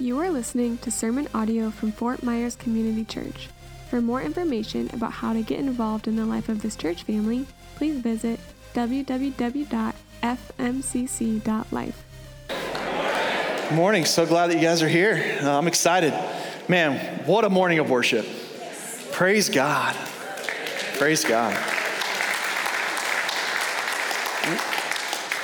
You are listening to sermon audio from Fort Myers Community Church. For more information about how to get involved in the life of this church family, please visit www.fmcc.life. Good morning. So glad that you guys are here. Uh, I'm excited. Man, what a morning of worship. Praise God. Praise God.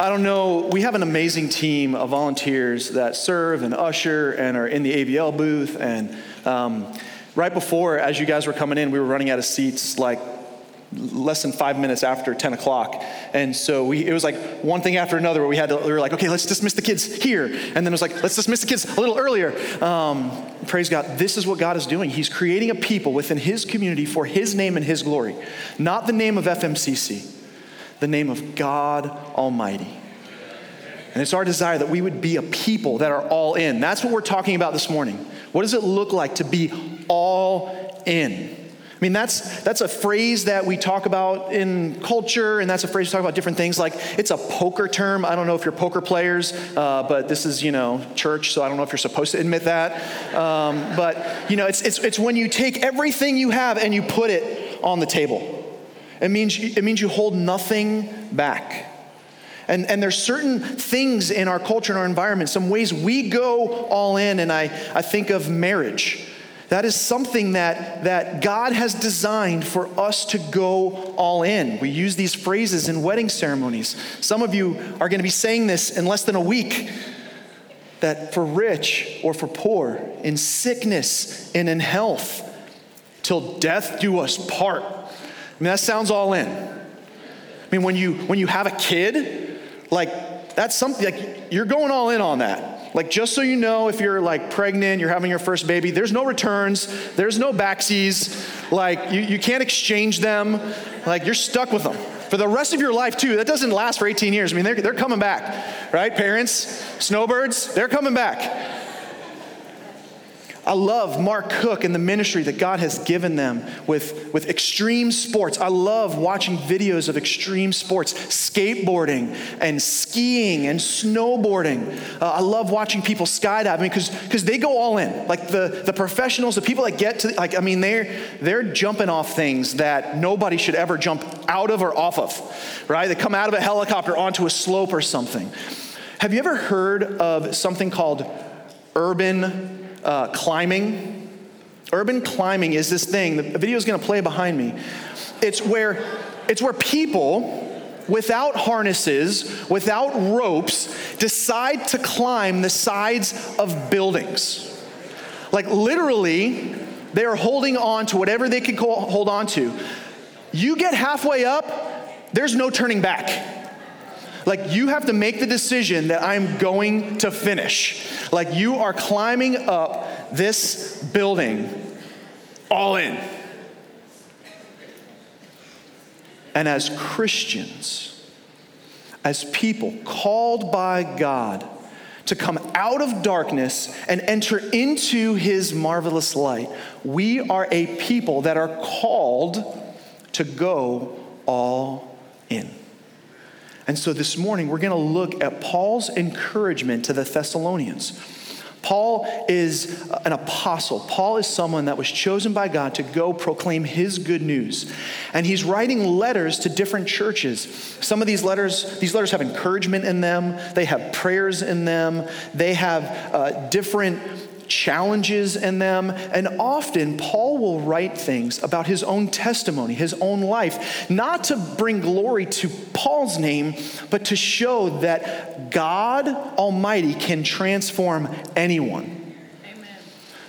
I don't know, we have an amazing team of volunteers that serve and usher and are in the AVL booth. And um, right before, as you guys were coming in, we were running out of seats like less than five minutes after 10 o'clock. And so we, it was like one thing after another where we had to, we were like, okay, let's dismiss the kids here. And then it was like, let's dismiss the kids a little earlier. Um, praise God. This is what God is doing. He's creating a people within His community for His name and His glory, not the name of FMCC the name of God Almighty. And it's our desire that we would be a people that are all in. That's what we're talking about this morning. What does it look like to be all in? I mean, that's, that's a phrase that we talk about in culture, and that's a phrase we talk about different things. Like, it's a poker term. I don't know if you're poker players, uh, but this is, you know, church, so I don't know if you're supposed to admit that. Um, but, you know, it's, it's, it's when you take everything you have and you put it on the table. It means, it means you hold nothing back. And, and there's certain things in our culture and our environment, some ways we go all in, and I, I think of marriage. That is something that, that God has designed for us to go all in. We use these phrases in wedding ceremonies. Some of you are going to be saying this in less than a week that for rich or for poor, in sickness and in health, till death do us part. I mean, that sounds all in. I mean, when you, when you have a kid, like, that's something, like, you're going all in on that. Like, just so you know, if you're like pregnant, you're having your first baby, there's no returns, there's no backsies. Like, you, you can't exchange them. Like, you're stuck with them for the rest of your life, too. That doesn't last for 18 years. I mean, they're, they're coming back, right? Parents, snowbirds, they're coming back. I love Mark Cook and the ministry that God has given them with, with extreme sports. I love watching videos of extreme sports, skateboarding and skiing and snowboarding. Uh, I love watching people skydiving because they go all in. Like the, the professionals, the people that get to, like, I mean, they're, they're jumping off things that nobody should ever jump out of or off of, right? They come out of a helicopter onto a slope or something. Have you ever heard of something called urban uh, climbing. Urban climbing is this thing, the video is gonna play behind me. It's where, it's where people without harnesses, without ropes, decide to climb the sides of buildings. Like literally, they are holding on to whatever they can hold on to. You get halfway up, there's no turning back. Like you have to make the decision that I'm going to finish. Like you are climbing up this building all in. And as Christians, as people called by God to come out of darkness and enter into his marvelous light, we are a people that are called to go all in. And so this morning, we're going to look at Paul's encouragement to the Thessalonians. Paul is an apostle. Paul is someone that was chosen by God to go proclaim his good news. And he's writing letters to different churches. Some of these letters, these letters have encouragement in them, they have prayers in them, they have uh, different challenges in them. And often, Paul will write things about his own testimony, his own life, not to bring glory to Paul's name, but to show that God Almighty can transform anyone.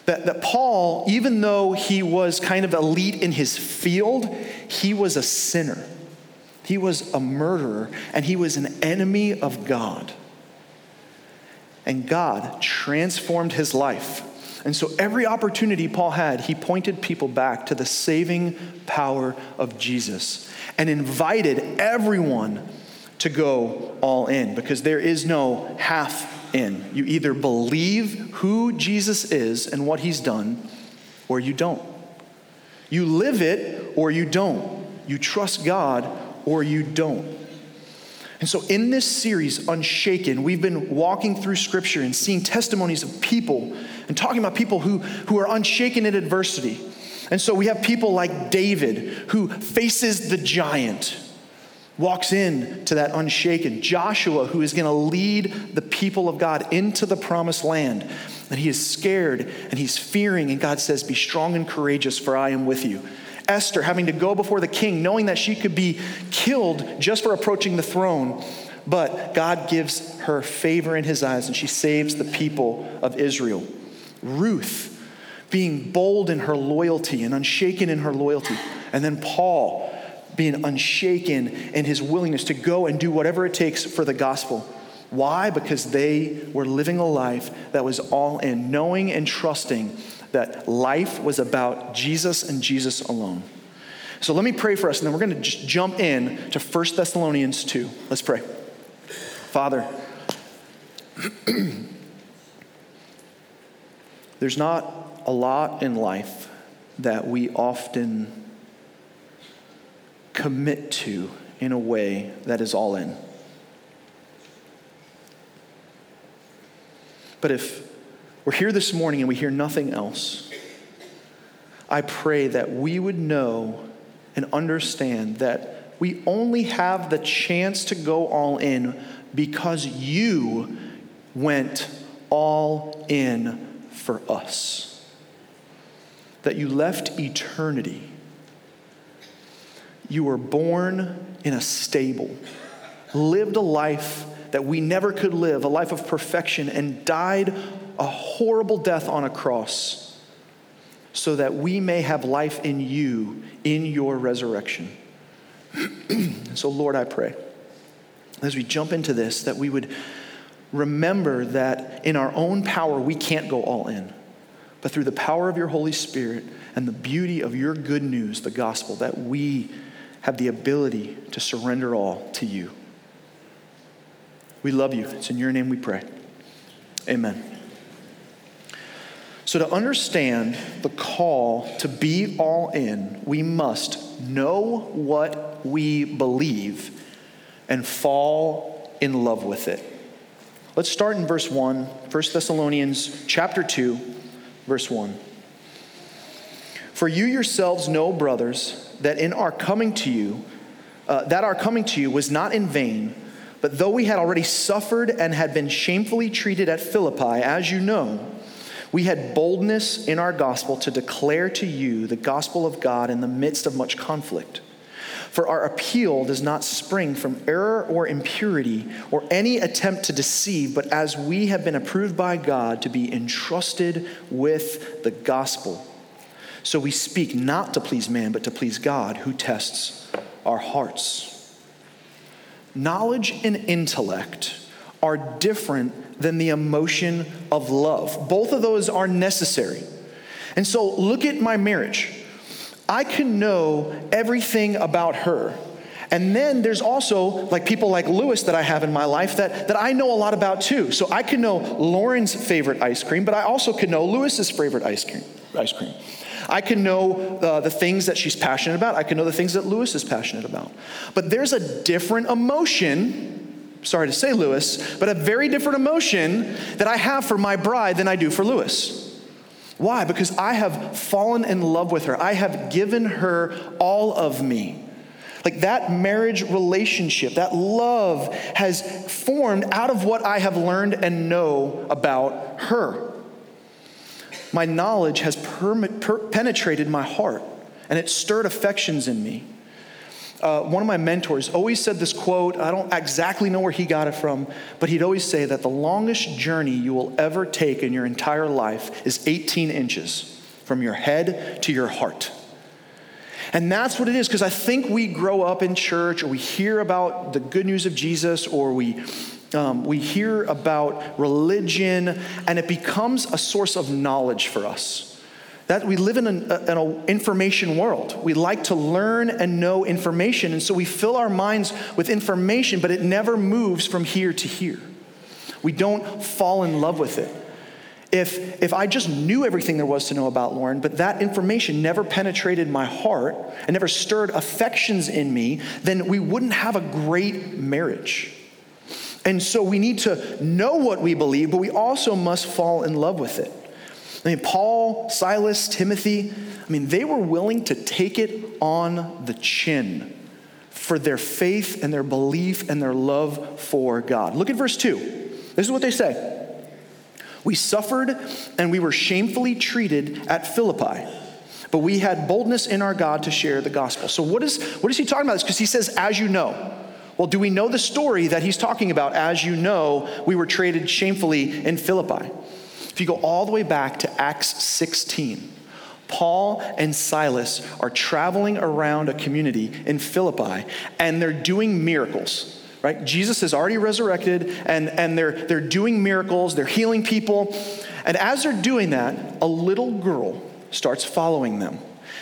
That, that Paul, even though he was kind of elite in his field, he was a sinner. He was a murderer, and he was an enemy of God. And God transformed his life. And so, every opportunity Paul had, he pointed people back to the saving power of Jesus and invited everyone to go all in because there is no half in. You either believe who Jesus is and what he's done, or you don't. You live it, or you don't. You trust God, or you don't. And so, in this series, Unshaken, we've been walking through scripture and seeing testimonies of people and talking about people who, who are unshaken in adversity. And so, we have people like David who faces the giant, walks in to that unshaken. Joshua, who is going to lead the people of God into the promised land. And he is scared and he's fearing, and God says, Be strong and courageous, for I am with you. Esther having to go before the king, knowing that she could be killed just for approaching the throne. But God gives her favor in his eyes and she saves the people of Israel. Ruth being bold in her loyalty and unshaken in her loyalty. And then Paul being unshaken in his willingness to go and do whatever it takes for the gospel. Why? Because they were living a life that was all in, knowing and trusting that life was about Jesus and Jesus alone. So let me pray for us, and then we're going to jump in to 1 Thessalonians 2. Let's pray. Father, there's not a lot in life that we often commit to in a way that is all in. But if we're here this morning and we hear nothing else, I pray that we would know and understand that we only have the chance to go all in because you went all in for us. That you left eternity. You were born in a stable, lived a life that we never could live, a life of perfection, and died a horrible death on a cross so that we may have life in you in your resurrection. so, Lord, I pray as we jump into this that we would remember that in our own power we can't go all in, but through the power of your Holy Spirit and the beauty of your good news, the gospel, that we have the ability to surrender all to you. We love you. It's in your name we pray. Amen. So, to understand the call to be all in, we must know what we believe and fall in love with it. Let's start in verse 1, 1 Thessalonians chapter 2, verse 1. For you yourselves know, brothers, that in our coming to you, uh, that our coming to you was not in vain, but though we had already suffered and had been shamefully treated at Philippi, as you know, we had boldness in our gospel to declare to you the gospel of God in the midst of much conflict. For our appeal does not spring from error or impurity or any attempt to deceive, but as we have been approved by God to be entrusted with the gospel. So we speak not to please man, but to please God who tests our hearts. Knowledge and intellect are different than the emotion of love. Both of those are necessary. And so look at my marriage. I can know everything about her. And then there's also like people like Lewis that I have in my life that, that I know a lot about too. So I can know Lauren's favorite ice cream, but I also can know Lewis's favorite ice cream. Ice cream. I can know uh, the things that she's passionate about. I can know the things that Lewis is passionate about. But there's a different emotion sorry to say Lewis, but a very different emotion that I have for my bride than I do for Lewis. Why? Because I have fallen in love with her. I have given her all of me. Like that marriage relationship, that love has formed out of what I have learned and know about her. My knowledge has per- per- penetrated my heart and it stirred affections in me uh, one of my mentors always said this quote. I don't exactly know where he got it from, but he'd always say that the longest journey you will ever take in your entire life is 18 inches from your head to your heart. And that's what it is, because I think we grow up in church or we hear about the good news of Jesus or we, um, we hear about religion and it becomes a source of knowledge for us. That we live in an in information world. We like to learn and know information, and so we fill our minds with information, but it never moves from here to here. We don't fall in love with it. If, if I just knew everything there was to know about Lauren, but that information never penetrated my heart and never stirred affections in me, then we wouldn't have a great marriage. And so we need to know what we believe, but we also must fall in love with it. I mean, Paul, Silas, Timothy, I mean, they were willing to take it on the chin for their faith and their belief and their love for God. Look at verse 2. This is what they say We suffered and we were shamefully treated at Philippi, but we had boldness in our God to share the gospel. So, what is, what is he talking about? Because he says, as you know. Well, do we know the story that he's talking about? As you know, we were treated shamefully in Philippi. If you go all the way back to Acts 16, Paul and Silas are traveling around a community in Philippi and they're doing miracles. Right? Jesus is already resurrected and, and they're, they're doing miracles, they're healing people. And as they're doing that, a little girl starts following them.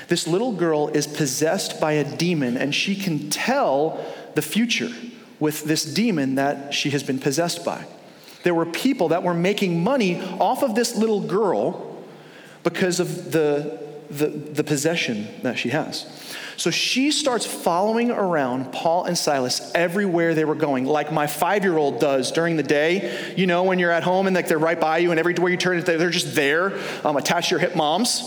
This little girl is possessed by a demon and she can tell the future with this demon that she has been possessed by. There were people that were making money off of this little girl because of the, the, the possession that she has. So she starts following around Paul and Silas everywhere they were going, like my five year old does during the day. You know, when you're at home and like they're right by you, and everywhere you turn, they're just there, um, attached to your hip moms.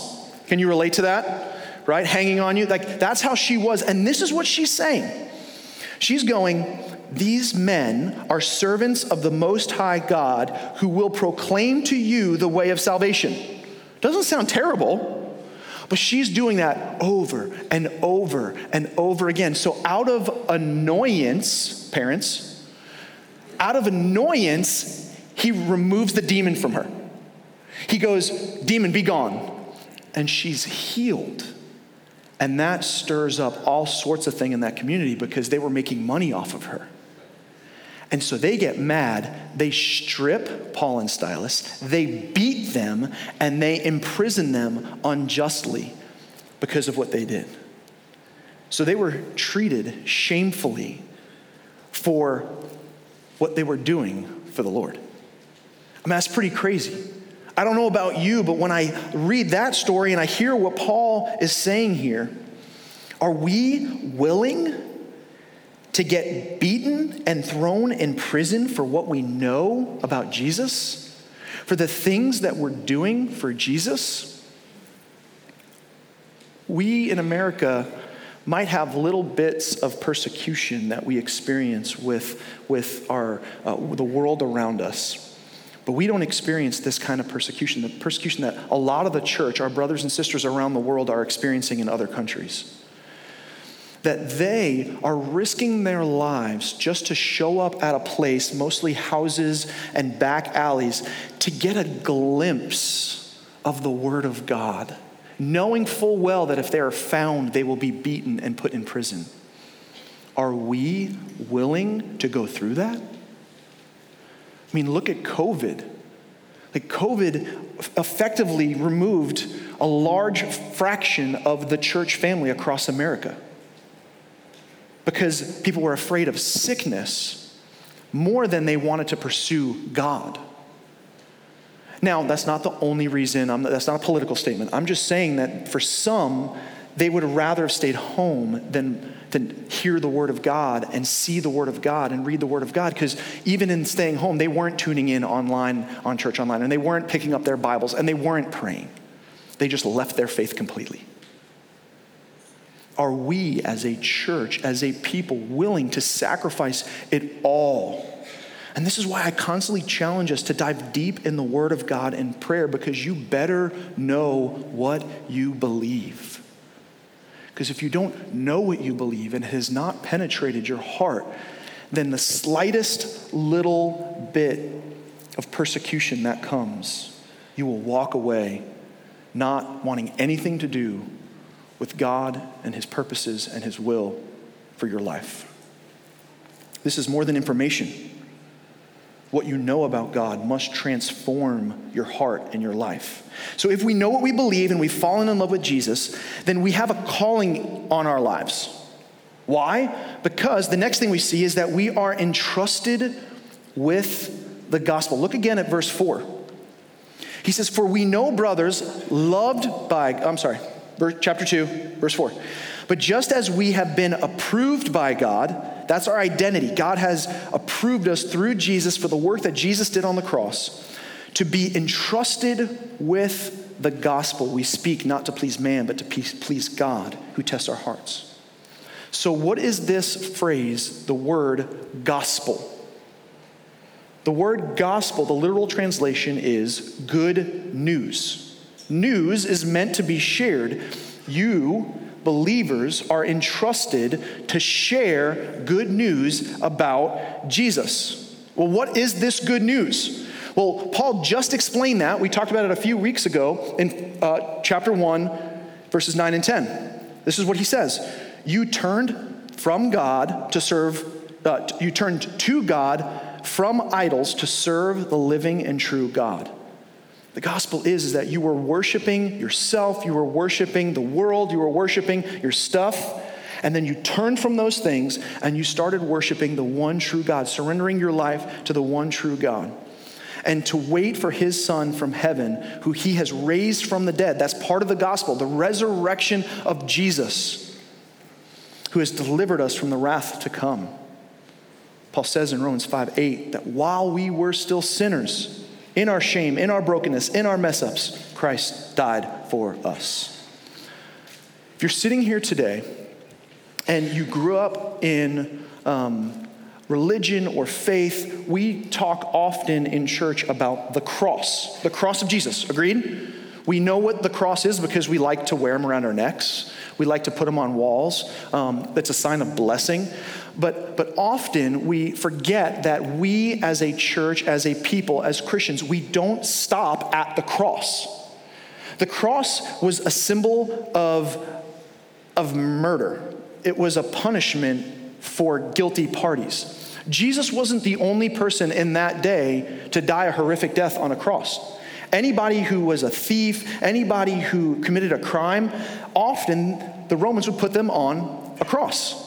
Can you relate to that? Right? Hanging on you. Like that's how she was. And this is what she's saying. She's going, These men are servants of the Most High God who will proclaim to you the way of salvation. Doesn't sound terrible, but she's doing that over and over and over again. So, out of annoyance, parents, out of annoyance, he removes the demon from her. He goes, Demon, be gone. And she's healed. And that stirs up all sorts of things in that community because they were making money off of her. And so they get mad. They strip Paul and Silas, they beat them, and they imprison them unjustly because of what they did. So they were treated shamefully for what they were doing for the Lord. I mean, that's pretty crazy. I don't know about you, but when I read that story and I hear what Paul is saying here, are we willing to get beaten and thrown in prison for what we know about Jesus, for the things that we're doing for Jesus, we in America might have little bits of persecution that we experience with, with our, uh, the world around us. But we don't experience this kind of persecution, the persecution that a lot of the church, our brothers and sisters around the world, are experiencing in other countries that they are risking their lives just to show up at a place, mostly houses and back alleys, to get a glimpse of the Word of God, knowing full well that if they are found, they will be beaten and put in prison. Are we willing to go through that? I mean, look at COVID. Like, COVID effectively removed a large fraction of the church family across America because people were afraid of sickness more than they wanted to pursue God. Now, that's not the only reason, I'm, that's not a political statement. I'm just saying that for some, they would rather have stayed home than, than hear the Word of God and see the Word of God and read the Word of God. Because even in staying home, they weren't tuning in online on church online and they weren't picking up their Bibles and they weren't praying. They just left their faith completely are we as a church, as a people, willing to sacrifice it all? And this is why I constantly challenge us to dive deep in the Word of God in prayer because you better know what you believe. Because if you don't know what you believe and it has not penetrated your heart, then the slightest little bit of persecution that comes, you will walk away not wanting anything to do with God and His purposes and His will for your life. This is more than information. What you know about God must transform your heart and your life. So, if we know what we believe and we've fallen in love with Jesus, then we have a calling on our lives. Why? Because the next thing we see is that we are entrusted with the gospel. Look again at verse 4. He says, For we know, brothers, loved by, I'm sorry, chapter 2, verse 4. But just as we have been approved by God That's our identity. God has approved us through Jesus for the work that Jesus did on the cross to be entrusted with the gospel. We speak not to please man, but to please God who tests our hearts. So, what is this phrase, the word gospel? The word gospel, the literal translation is good news. News is meant to be shared. You, believers, are entrusted to share good news about Jesus. Well, what is this good news? Well, Paul just explained that. We talked about it a few weeks ago in uh, chapter 1, verses 9 and 10. This is what he says You turned from God to serve, uh, you turned to God from idols to serve the living and true God. The gospel is, is that you were worshiping yourself, you were worshiping the world, you were worshiping your stuff, and then you turned from those things and you started worshiping the one true God, surrendering your life to the one true God. And to wait for his son from heaven, who he has raised from the dead. That's part of the gospel, the resurrection of Jesus, who has delivered us from the wrath to come. Paul says in Romans 5 8 that while we were still sinners, in our shame, in our brokenness, in our mess ups, Christ died for us. If you're sitting here today and you grew up in um, religion or faith, we talk often in church about the cross, the cross of Jesus. Agreed? We know what the cross is because we like to wear them around our necks. We like to put them on walls. Um, it's a sign of blessing. But, but often we forget that we as a church, as a people, as Christians, we don't stop at the cross. The cross was a symbol of, of murder, it was a punishment for guilty parties. Jesus wasn't the only person in that day to die a horrific death on a cross. Anybody who was a thief, anybody who committed a crime, often the Romans would put them on a cross.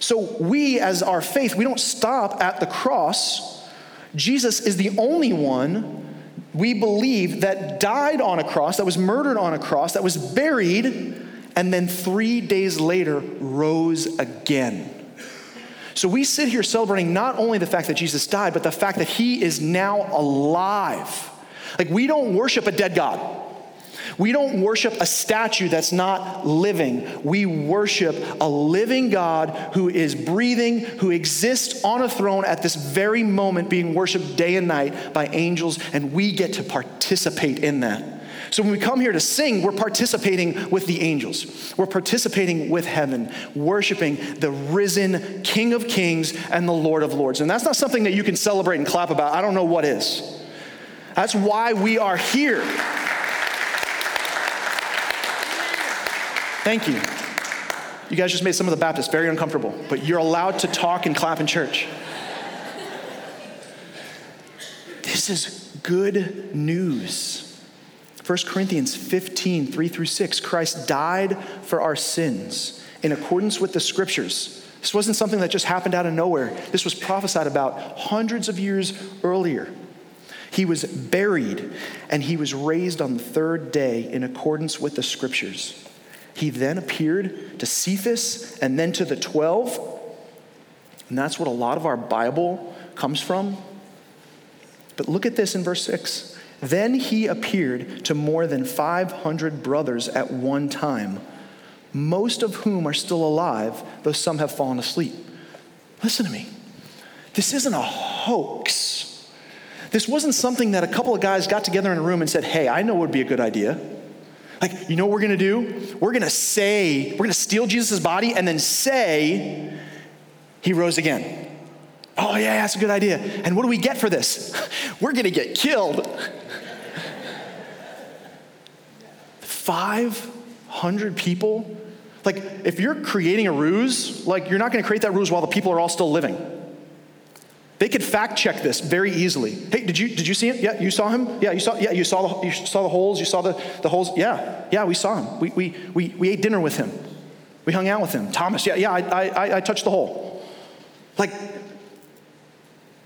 So, we, as our faith, we don't stop at the cross. Jesus is the only one we believe that died on a cross, that was murdered on a cross, that was buried, and then three days later rose again. So we sit here celebrating not only the fact that Jesus died, but the fact that he is now alive. Like, we don't worship a dead God. We don't worship a statue that's not living. We worship a living God who is breathing, who exists on a throne at this very moment, being worshiped day and night by angels, and we get to participate in that. So when we come here to sing, we're participating with the angels. We're participating with heaven, worshiping the risen King of Kings and the Lord of Lords. And that's not something that you can celebrate and clap about. I don't know what is. That's why we are here. Thank you. You guys just made some of the Baptists very uncomfortable, but you're allowed to talk and clap in church. This is good news. 1 Corinthians 15, 3 through 6. Christ died for our sins in accordance with the scriptures. This wasn't something that just happened out of nowhere. This was prophesied about hundreds of years earlier. He was buried and he was raised on the third day in accordance with the scriptures. He then appeared to Cephas and then to the 12. And that's what a lot of our Bible comes from. But look at this in verse 6. Then he appeared to more than 500 brothers at one time, most of whom are still alive, though some have fallen asleep. Listen to me. This isn't a hoax. This wasn't something that a couple of guys got together in a room and said, hey, I know would be a good idea. Like, you know what we're gonna do? We're gonna say, we're gonna steal Jesus' body and then say, he rose again. Oh, yeah, that's a good idea. And what do we get for this? We're gonna get killed. 500 people? Like, if you're creating a ruse, like, you're not gonna create that ruse while the people are all still living. They could fact check this very easily. Hey, did you did you see him? Yeah, you saw him. Yeah, you saw. Yeah, you saw the you saw the holes. You saw the, the holes. Yeah, yeah, we saw him. We, we we we ate dinner with him. We hung out with him. Thomas. Yeah, yeah, I I I touched the hole. Like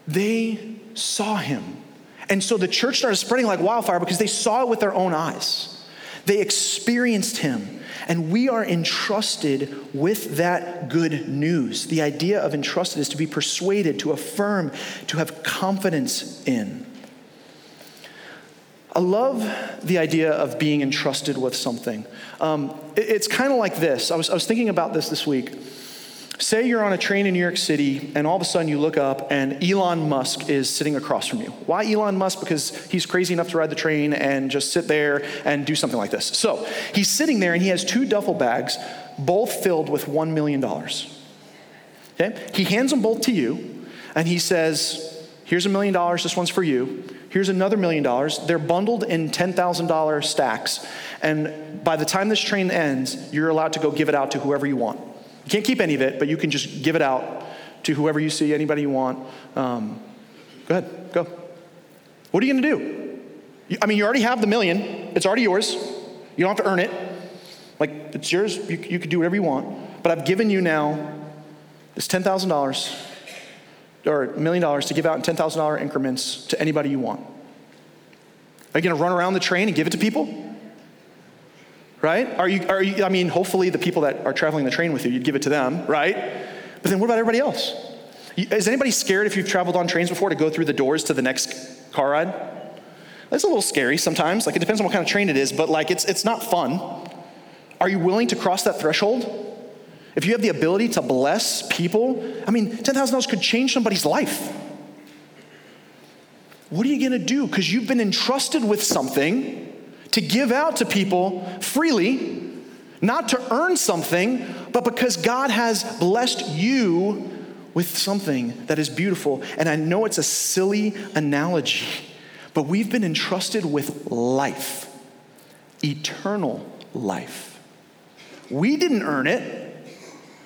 they saw him, and so the church started spreading like wildfire because they saw it with their own eyes. They experienced him. And we are entrusted with that good news. The idea of entrusted is to be persuaded, to affirm, to have confidence in. I love the idea of being entrusted with something. Um, it, it's kind of like this. I was, I was thinking about this this week. Say you're on a train in New York City, and all of a sudden you look up, and Elon Musk is sitting across from you. Why Elon Musk? Because he's crazy enough to ride the train and just sit there and do something like this. So he's sitting there, and he has two duffel bags, both filled with $1 million. Okay? He hands them both to you, and he says, Here's a million dollars, this one's for you. Here's another million dollars. They're bundled in $10,000 stacks. And by the time this train ends, you're allowed to go give it out to whoever you want. You can't keep any of it, but you can just give it out to whoever you see, anybody you want. Um, go ahead, go. What are you going to do? You, I mean, you already have the million, it's already yours. You don't have to earn it. Like, it's yours, you, you could do whatever you want. But I've given you now this $10,000 or a million dollars to give out in $10,000 increments to anybody you want. Are you going to run around the train and give it to people? Right? Are you, are you, I mean, hopefully the people that are traveling the train with you, you'd give it to them, right? But then what about everybody else? Is anybody scared if you've traveled on trains before to go through the doors to the next car ride? That's a little scary sometimes. Like it depends on what kind of train it is, but like it's, it's not fun. Are you willing to cross that threshold? If you have the ability to bless people, I mean, $10,000 could change somebody's life. What are you gonna do? Because you've been entrusted with something to give out to people freely, not to earn something, but because God has blessed you with something that is beautiful. And I know it's a silly analogy, but we've been entrusted with life, eternal life. We didn't earn it,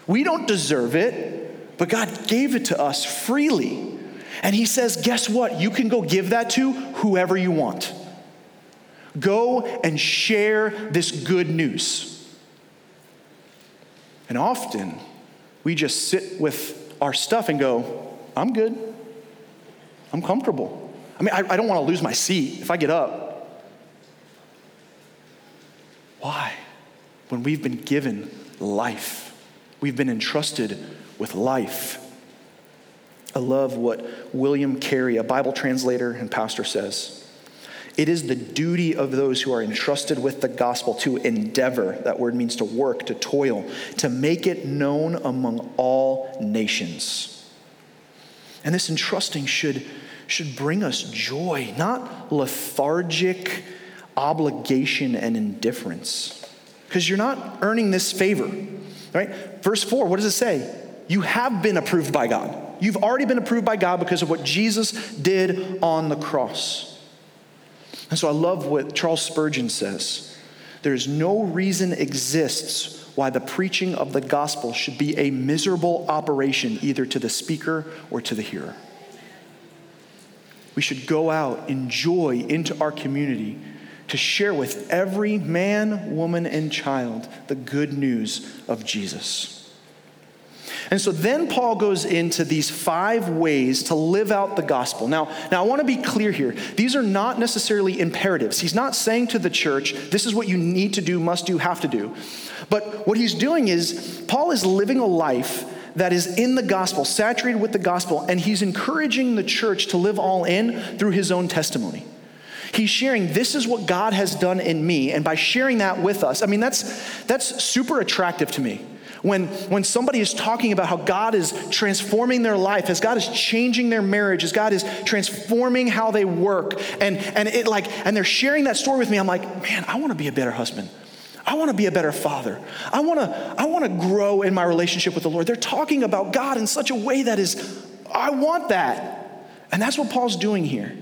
we don't deserve it, but God gave it to us freely. And He says, guess what? You can go give that to whoever you want. Go and share this good news. And often we just sit with our stuff and go, I'm good. I'm comfortable. I mean, I, I don't want to lose my seat if I get up. Why? When we've been given life, we've been entrusted with life. I love what William Carey, a Bible translator and pastor, says. It is the duty of those who are entrusted with the gospel to endeavor, that word means to work, to toil, to make it known among all nations. And this entrusting should, should bring us joy, not lethargic obligation and indifference. Because you're not earning this favor, right? Verse 4, what does it say? You have been approved by God. You've already been approved by God because of what Jesus did on the cross. And so I love what Charles Spurgeon says. There's no reason exists why the preaching of the gospel should be a miserable operation either to the speaker or to the hearer. We should go out in joy into our community to share with every man, woman, and child the good news of Jesus. And so then Paul goes into these five ways to live out the gospel. Now, now I want to be clear here. These are not necessarily imperatives. He's not saying to the church, this is what you need to do, must do, have to do. But what he's doing is, Paul is living a life that is in the gospel, saturated with the gospel, and he's encouraging the church to live all in through his own testimony. He's sharing, this is what God has done in me. And by sharing that with us, I mean, that's, that's super attractive to me when, when somebody is talking about how God is transforming their life, as God is changing their marriage, as God is transforming how they work, and, and it like, and they're sharing that story with me, I'm like, man, I want to be a better husband. I want to be a better father. I want to I want to grow in my relationship with the Lord. They're talking about God in such a way that is I want that. And that's what Paul's doing here.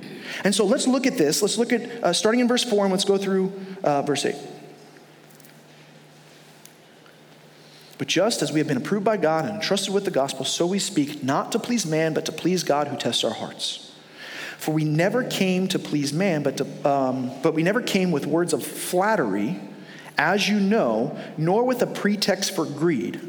And so let's look at this. Let's look at uh, starting in verse 4 and let's go through uh, verse 8. But just as we have been approved by God and entrusted with the gospel, so we speak, not to please man, but to please God who tests our hearts. For we never came to please man, but, to, um, but we never came with words of flattery, as you know, nor with a pretext for greed.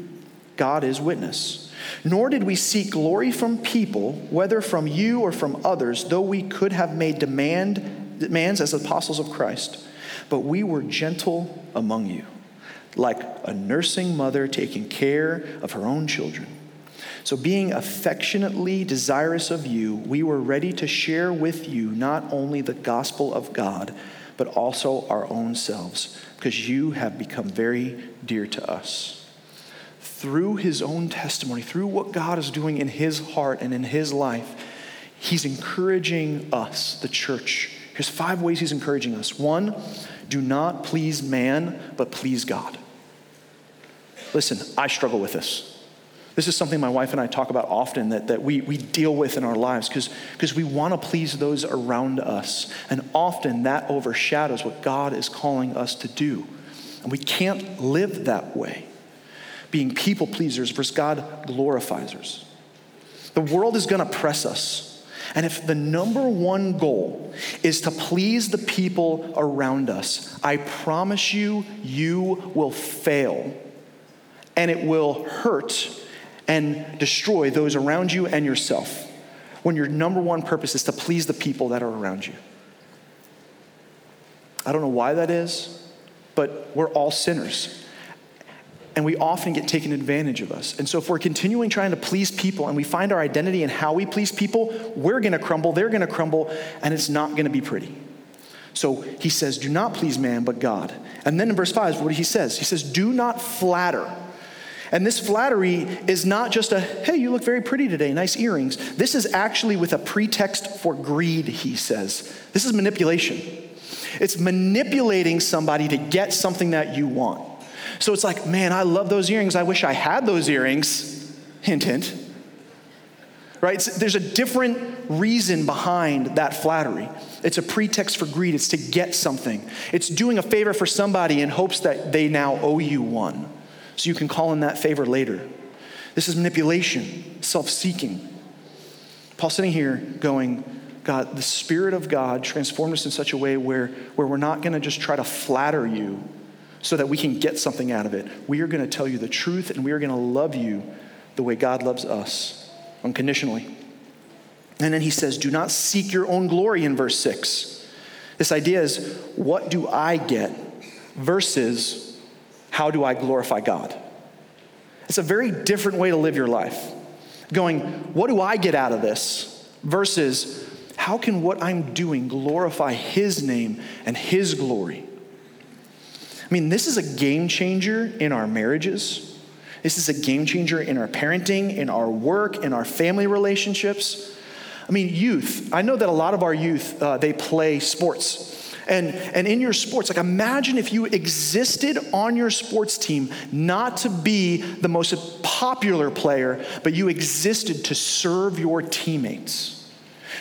God is witness. Nor did we seek glory from people, whether from you or from others, though we could have made demand demands as apostles of Christ, but we were gentle among you, like a nursing mother taking care of her own children. So, being affectionately desirous of you, we were ready to share with you not only the gospel of God, but also our own selves, because you have become very dear to us. Through his own testimony, through what God is doing in his heart and in his life, he's encouraging us, the church. Here's five ways he's encouraging us. One, do not please man, but please God. Listen, I struggle with this. This is something my wife and I talk about often that, that we, we deal with in our lives because we want to please those around us. And often that overshadows what God is calling us to do. And we can't live that way, being people pleasers versus God glorifiers. The world is going to press us. And if the number one goal is to please the people around us, I promise you, you will fail. And it will hurt and destroy those around you and yourself when your number one purpose is to please the people that are around you. I don't know why that is, but we're all sinners. And we often get taken advantage of us. And so, if we're continuing trying to please people and we find our identity in how we please people, we're gonna crumble, they're gonna crumble, and it's not gonna be pretty. So he says, Do not please man, but God. And then in verse 5, what he says? He says, Do not flatter and this flattery is not just a, hey, you look very pretty today, nice earrings. This is actually with a pretext for greed, he says. This is manipulation. It's manipulating somebody to get something that you want. So it's like, man, I love those earrings. I wish I had those earrings. Hint, hint. Right? there's a different reason behind that flattery. It's a pretext for greed, it's to get something. It's doing a favor for somebody in hopes that they now owe you one so you can call in that favor later. This is manipulation, self seeking. Paul's sitting here going, God, the Spirit of God transformed us in such a way where, where we're not going to just try to flatter you so that we can get something out of it. We are going to tell you the truth and we are going to love you the way God loves us, unconditionally. And then he says, Do not seek your own glory in verse 6. This idea is, what do I get? Versus, how do I glorify God? It's a very different way to live your life. Going, what do I get out of this? Versus, how can what I'm doing glorify His name and His glory? I mean, this is a game changer in our marriages. This is a game changer in our parenting, in our work, in our family relationships. I mean, youth. I know that a lot of our youth, uh, they play sports. And, and in your sports, like imagine if you existed on your sports team not to be the most popular player, but you existed to serve your teammates.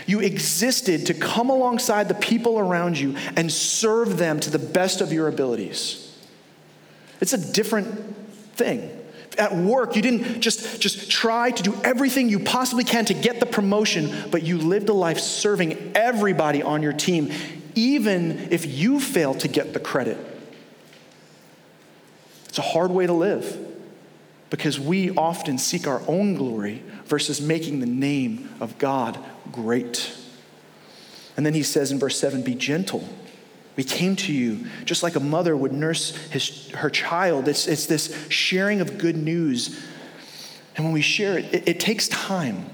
You existed to come alongside the people around you and serve them to the best of your abilities. It's a different thing. At work, you didn't just, just try to do everything you possibly can to get the promotion, but you lived a life serving everybody on your team even if you fail to get the credit. It's a hard way to live because we often seek our own glory versus making the name of God great. And then he says in verse 7 Be gentle. We came to you just like a mother would nurse his, her child. It's, it's this sharing of good news. And when we share it, it, it takes time.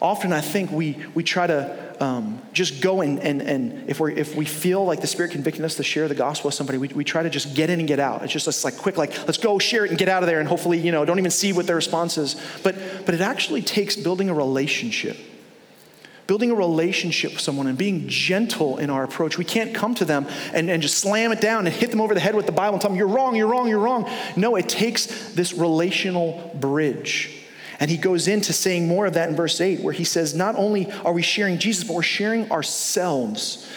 Often I think we, we try to um, just go and, and, and if, we if we feel like the Spirit convicting us to share the gospel with somebody, we, we try to just get in and get out. It's just it's like quick, like, let's go share it and get out of there and hopefully, you know, don't even see what their response is. But, but it actually takes building a relationship. Building a relationship with someone and being gentle in our approach. We can't come to them and, and just slam it down and hit them over the head with the Bible and tell them, you're wrong, you're wrong, you're wrong. No, it takes this relational bridge and he goes into saying more of that in verse 8, where he says, Not only are we sharing Jesus, but we're sharing ourselves.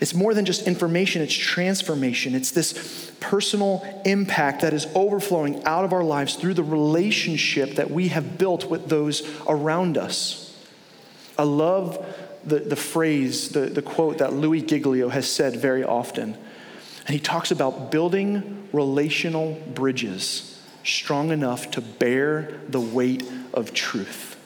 It's more than just information, it's transformation. It's this personal impact that is overflowing out of our lives through the relationship that we have built with those around us. I love the, the phrase, the, the quote that Louis Giglio has said very often. And he talks about building relational bridges strong enough to bear the weight of truth.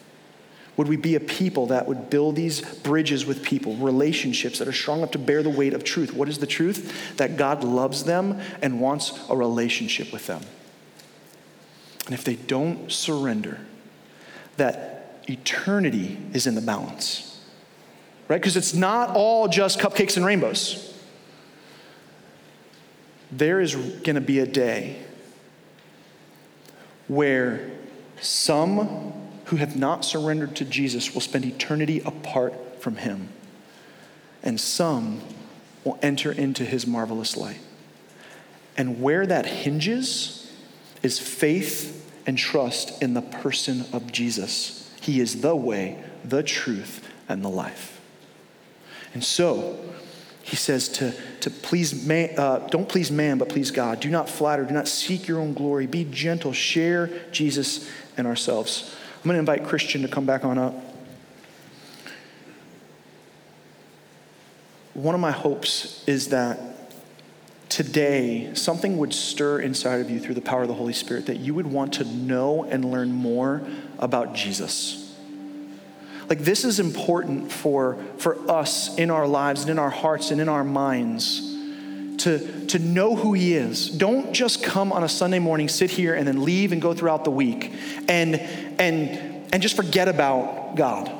Would we be a people that would build these bridges with people, relationships that are strong enough to bear the weight of truth? What is the truth? That God loves them and wants a relationship with them. And if they don't surrender, that eternity is in the balance, right? Because it's not all just cupcakes and rainbows. There is going to be a day where some who have not surrendered to Jesus will spend eternity apart from him, and some will enter into his marvelous light. And where that hinges is faith and trust in the person of Jesus. He is the way, the truth, and the life. And so, he says to, to please man, uh, don't please man, but please God. Do not flatter, do not seek your own glory. Be gentle, share Jesus and ourselves. I'm going to invite Christian to come back on up. One of my hopes is that today something would stir inside of you through the power of the Holy Spirit that you would want to know and learn more about Jesus. Like, this is important for, for us in our lives and in our hearts and in our minds to, to know who He is. Don't just come on a Sunday morning, sit here, and then leave and go throughout the week and, and, and just forget about God.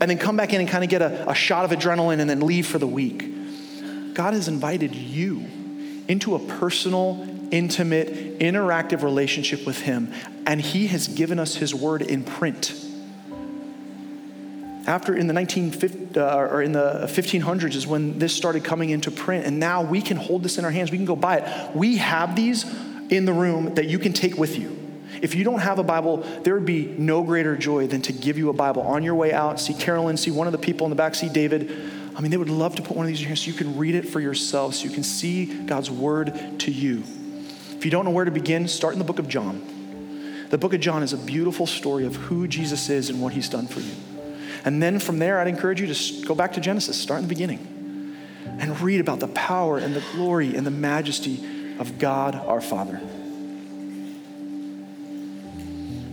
And then come back in and kind of get a, a shot of adrenaline and then leave for the week. God has invited you into a personal, intimate, interactive relationship with Him, and He has given us His word in print. After in the 1950, uh, or in the 1500s is when this started coming into print, and now we can hold this in our hands. We can go buy it. We have these in the room that you can take with you. If you don't have a Bible, there would be no greater joy than to give you a Bible on your way out. See Carolyn, see one of the people in the back, see David I mean, they would love to put one of these in your hands so you can read it for yourself, so you can see God's word to you. If you don't know where to begin, start in the book of John. The book of John is a beautiful story of who Jesus is and what he's done for you. And then from there, I'd encourage you to go back to Genesis, start in the beginning, and read about the power and the glory and the majesty of God our Father.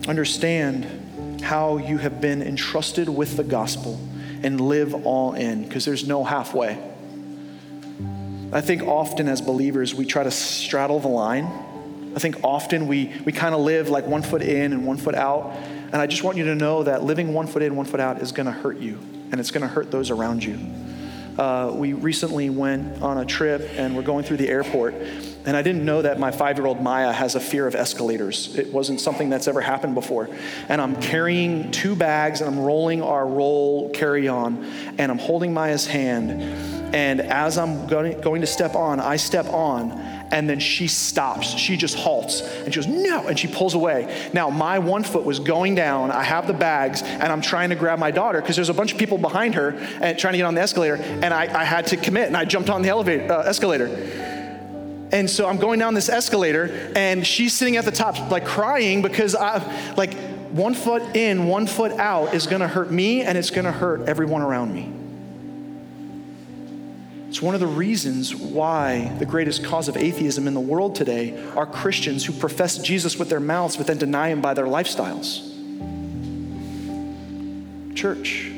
Understand how you have been entrusted with the gospel and live all in because there's no halfway. I think often as believers, we try to straddle the line. I think often we, we kind of live like one foot in and one foot out. And I just want you to know that living one foot in, one foot out is going to hurt you, and it's going to hurt those around you. Uh, we recently went on a trip and we're going through the airport, and I didn't know that my five year old Maya has a fear of escalators. It wasn't something that's ever happened before. And I'm carrying two bags and I'm rolling our roll carry on, and I'm holding Maya's hand. And as I'm going, going to step on, I step on, and then she stops. She just halts and she goes, No, and she pulls away. Now, my one foot was going down. I have the bags, and I'm trying to grab my daughter because there's a bunch of people behind her and trying to get on the escalator, and I, I had to commit, and I jumped on the elevator, uh, escalator. And so I'm going down this escalator, and she's sitting at the top, like crying because I, like, one foot in, one foot out is gonna hurt me, and it's gonna hurt everyone around me. It's one of the reasons why the greatest cause of atheism in the world today are Christians who profess Jesus with their mouths but then deny him by their lifestyles. Church,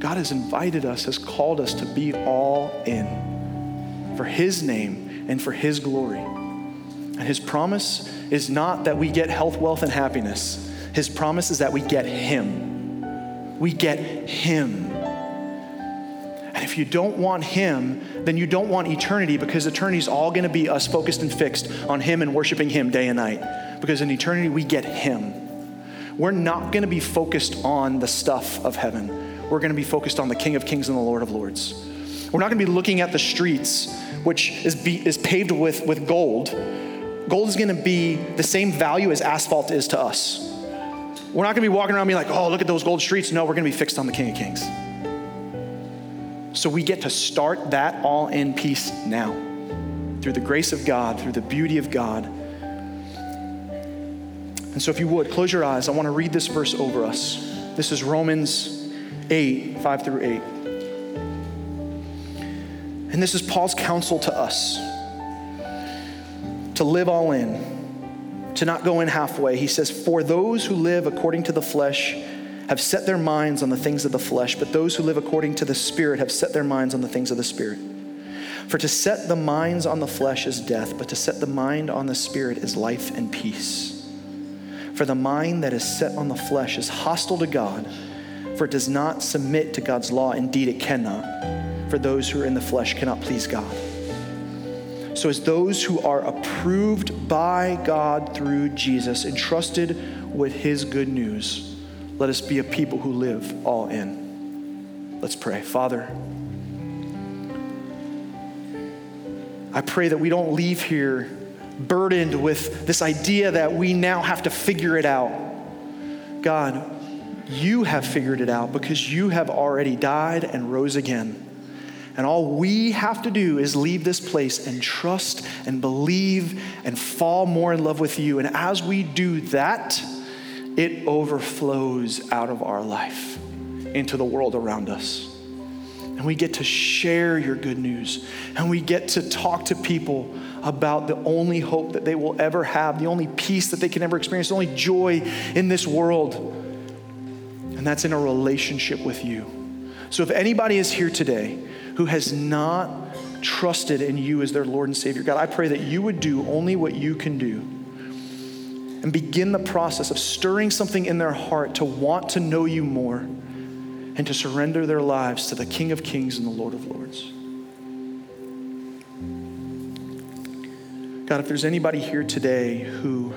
God has invited us, has called us to be all in for his name and for His glory. And His promise is not that we get health, wealth, and happiness. His promise is that we get Him. We get Him. And if you don't want Him, then you don't want eternity because eternity is all going to be us focused and fixed on Him and worshiping Him day and night. Because in eternity, we get Him. We're not going to be focused on the stuff of heaven. We're going to be focused on the King of Kings and the Lord of Lords. We're not going to be looking at the streets which is, be, is paved with, with gold, gold is gonna be the same value as asphalt is to us. We're not gonna be walking around being like, oh, look at those gold streets. No, we're gonna be fixed on the King of Kings. So we get to start that all in peace now through the grace of God, through the beauty of God. And so, if you would, close your eyes. I want to read this verse over us. This is Romans 8, 5 through 8. And this is Paul's counsel to us to live all in, to not go in halfway. He says, For those who live according to the flesh have set their minds on the things of the flesh, but those who live according to the Spirit have set their minds on the things of the Spirit. For to set the minds on the flesh is death, but to set the mind on the Spirit is life and peace. For the mind that is set on the flesh is hostile to God, for it does not submit to God's law. Indeed, it cannot. For those who are in the flesh cannot please God. So, as those who are approved by God through Jesus, entrusted with his good news, let us be a people who live all in. Let's pray. Father, I pray that we don't leave here burdened with this idea that we now have to figure it out. God, you have figured it out because you have already died and rose again. And all we have to do is leave this place and trust and believe and fall more in love with you. And as we do that, it overflows out of our life into the world around us. And we get to share your good news. And we get to talk to people about the only hope that they will ever have, the only peace that they can ever experience, the only joy in this world. And that's in a relationship with you. So if anybody is here today who has not trusted in you as their Lord and Savior. God, I pray that you would do only what you can do and begin the process of stirring something in their heart to want to know you more and to surrender their lives to the King of Kings and the Lord of Lords. God, if there's anybody here today who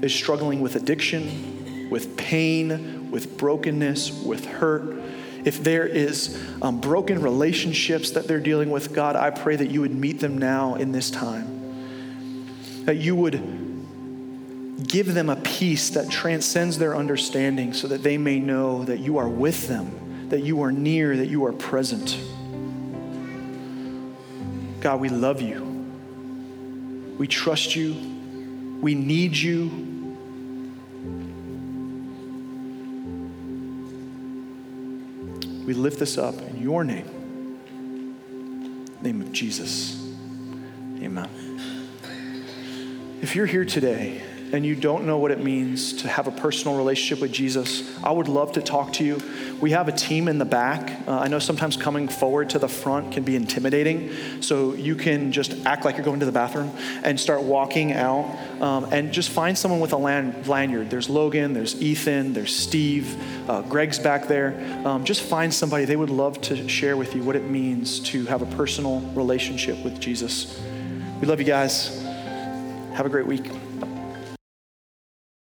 is struggling with addiction, with pain, with brokenness, with hurt, if there is um, broken relationships that they're dealing with, God, I pray that you would meet them now in this time. That you would give them a peace that transcends their understanding so that they may know that you are with them, that you are near, that you are present. God, we love you. We trust you. We need you. We lift this up in your name. Name of Jesus. Amen. If you're here today and you don't know what it means to have a personal relationship with Jesus, I would love to talk to you. We have a team in the back. Uh, I know sometimes coming forward to the front can be intimidating, so you can just act like you're going to the bathroom and start walking out um, and just find someone with a lanyard. There's Logan, there's Ethan, there's Steve, uh, Greg's back there. Um, just find somebody. They would love to share with you what it means to have a personal relationship with Jesus. We love you guys. Have a great week.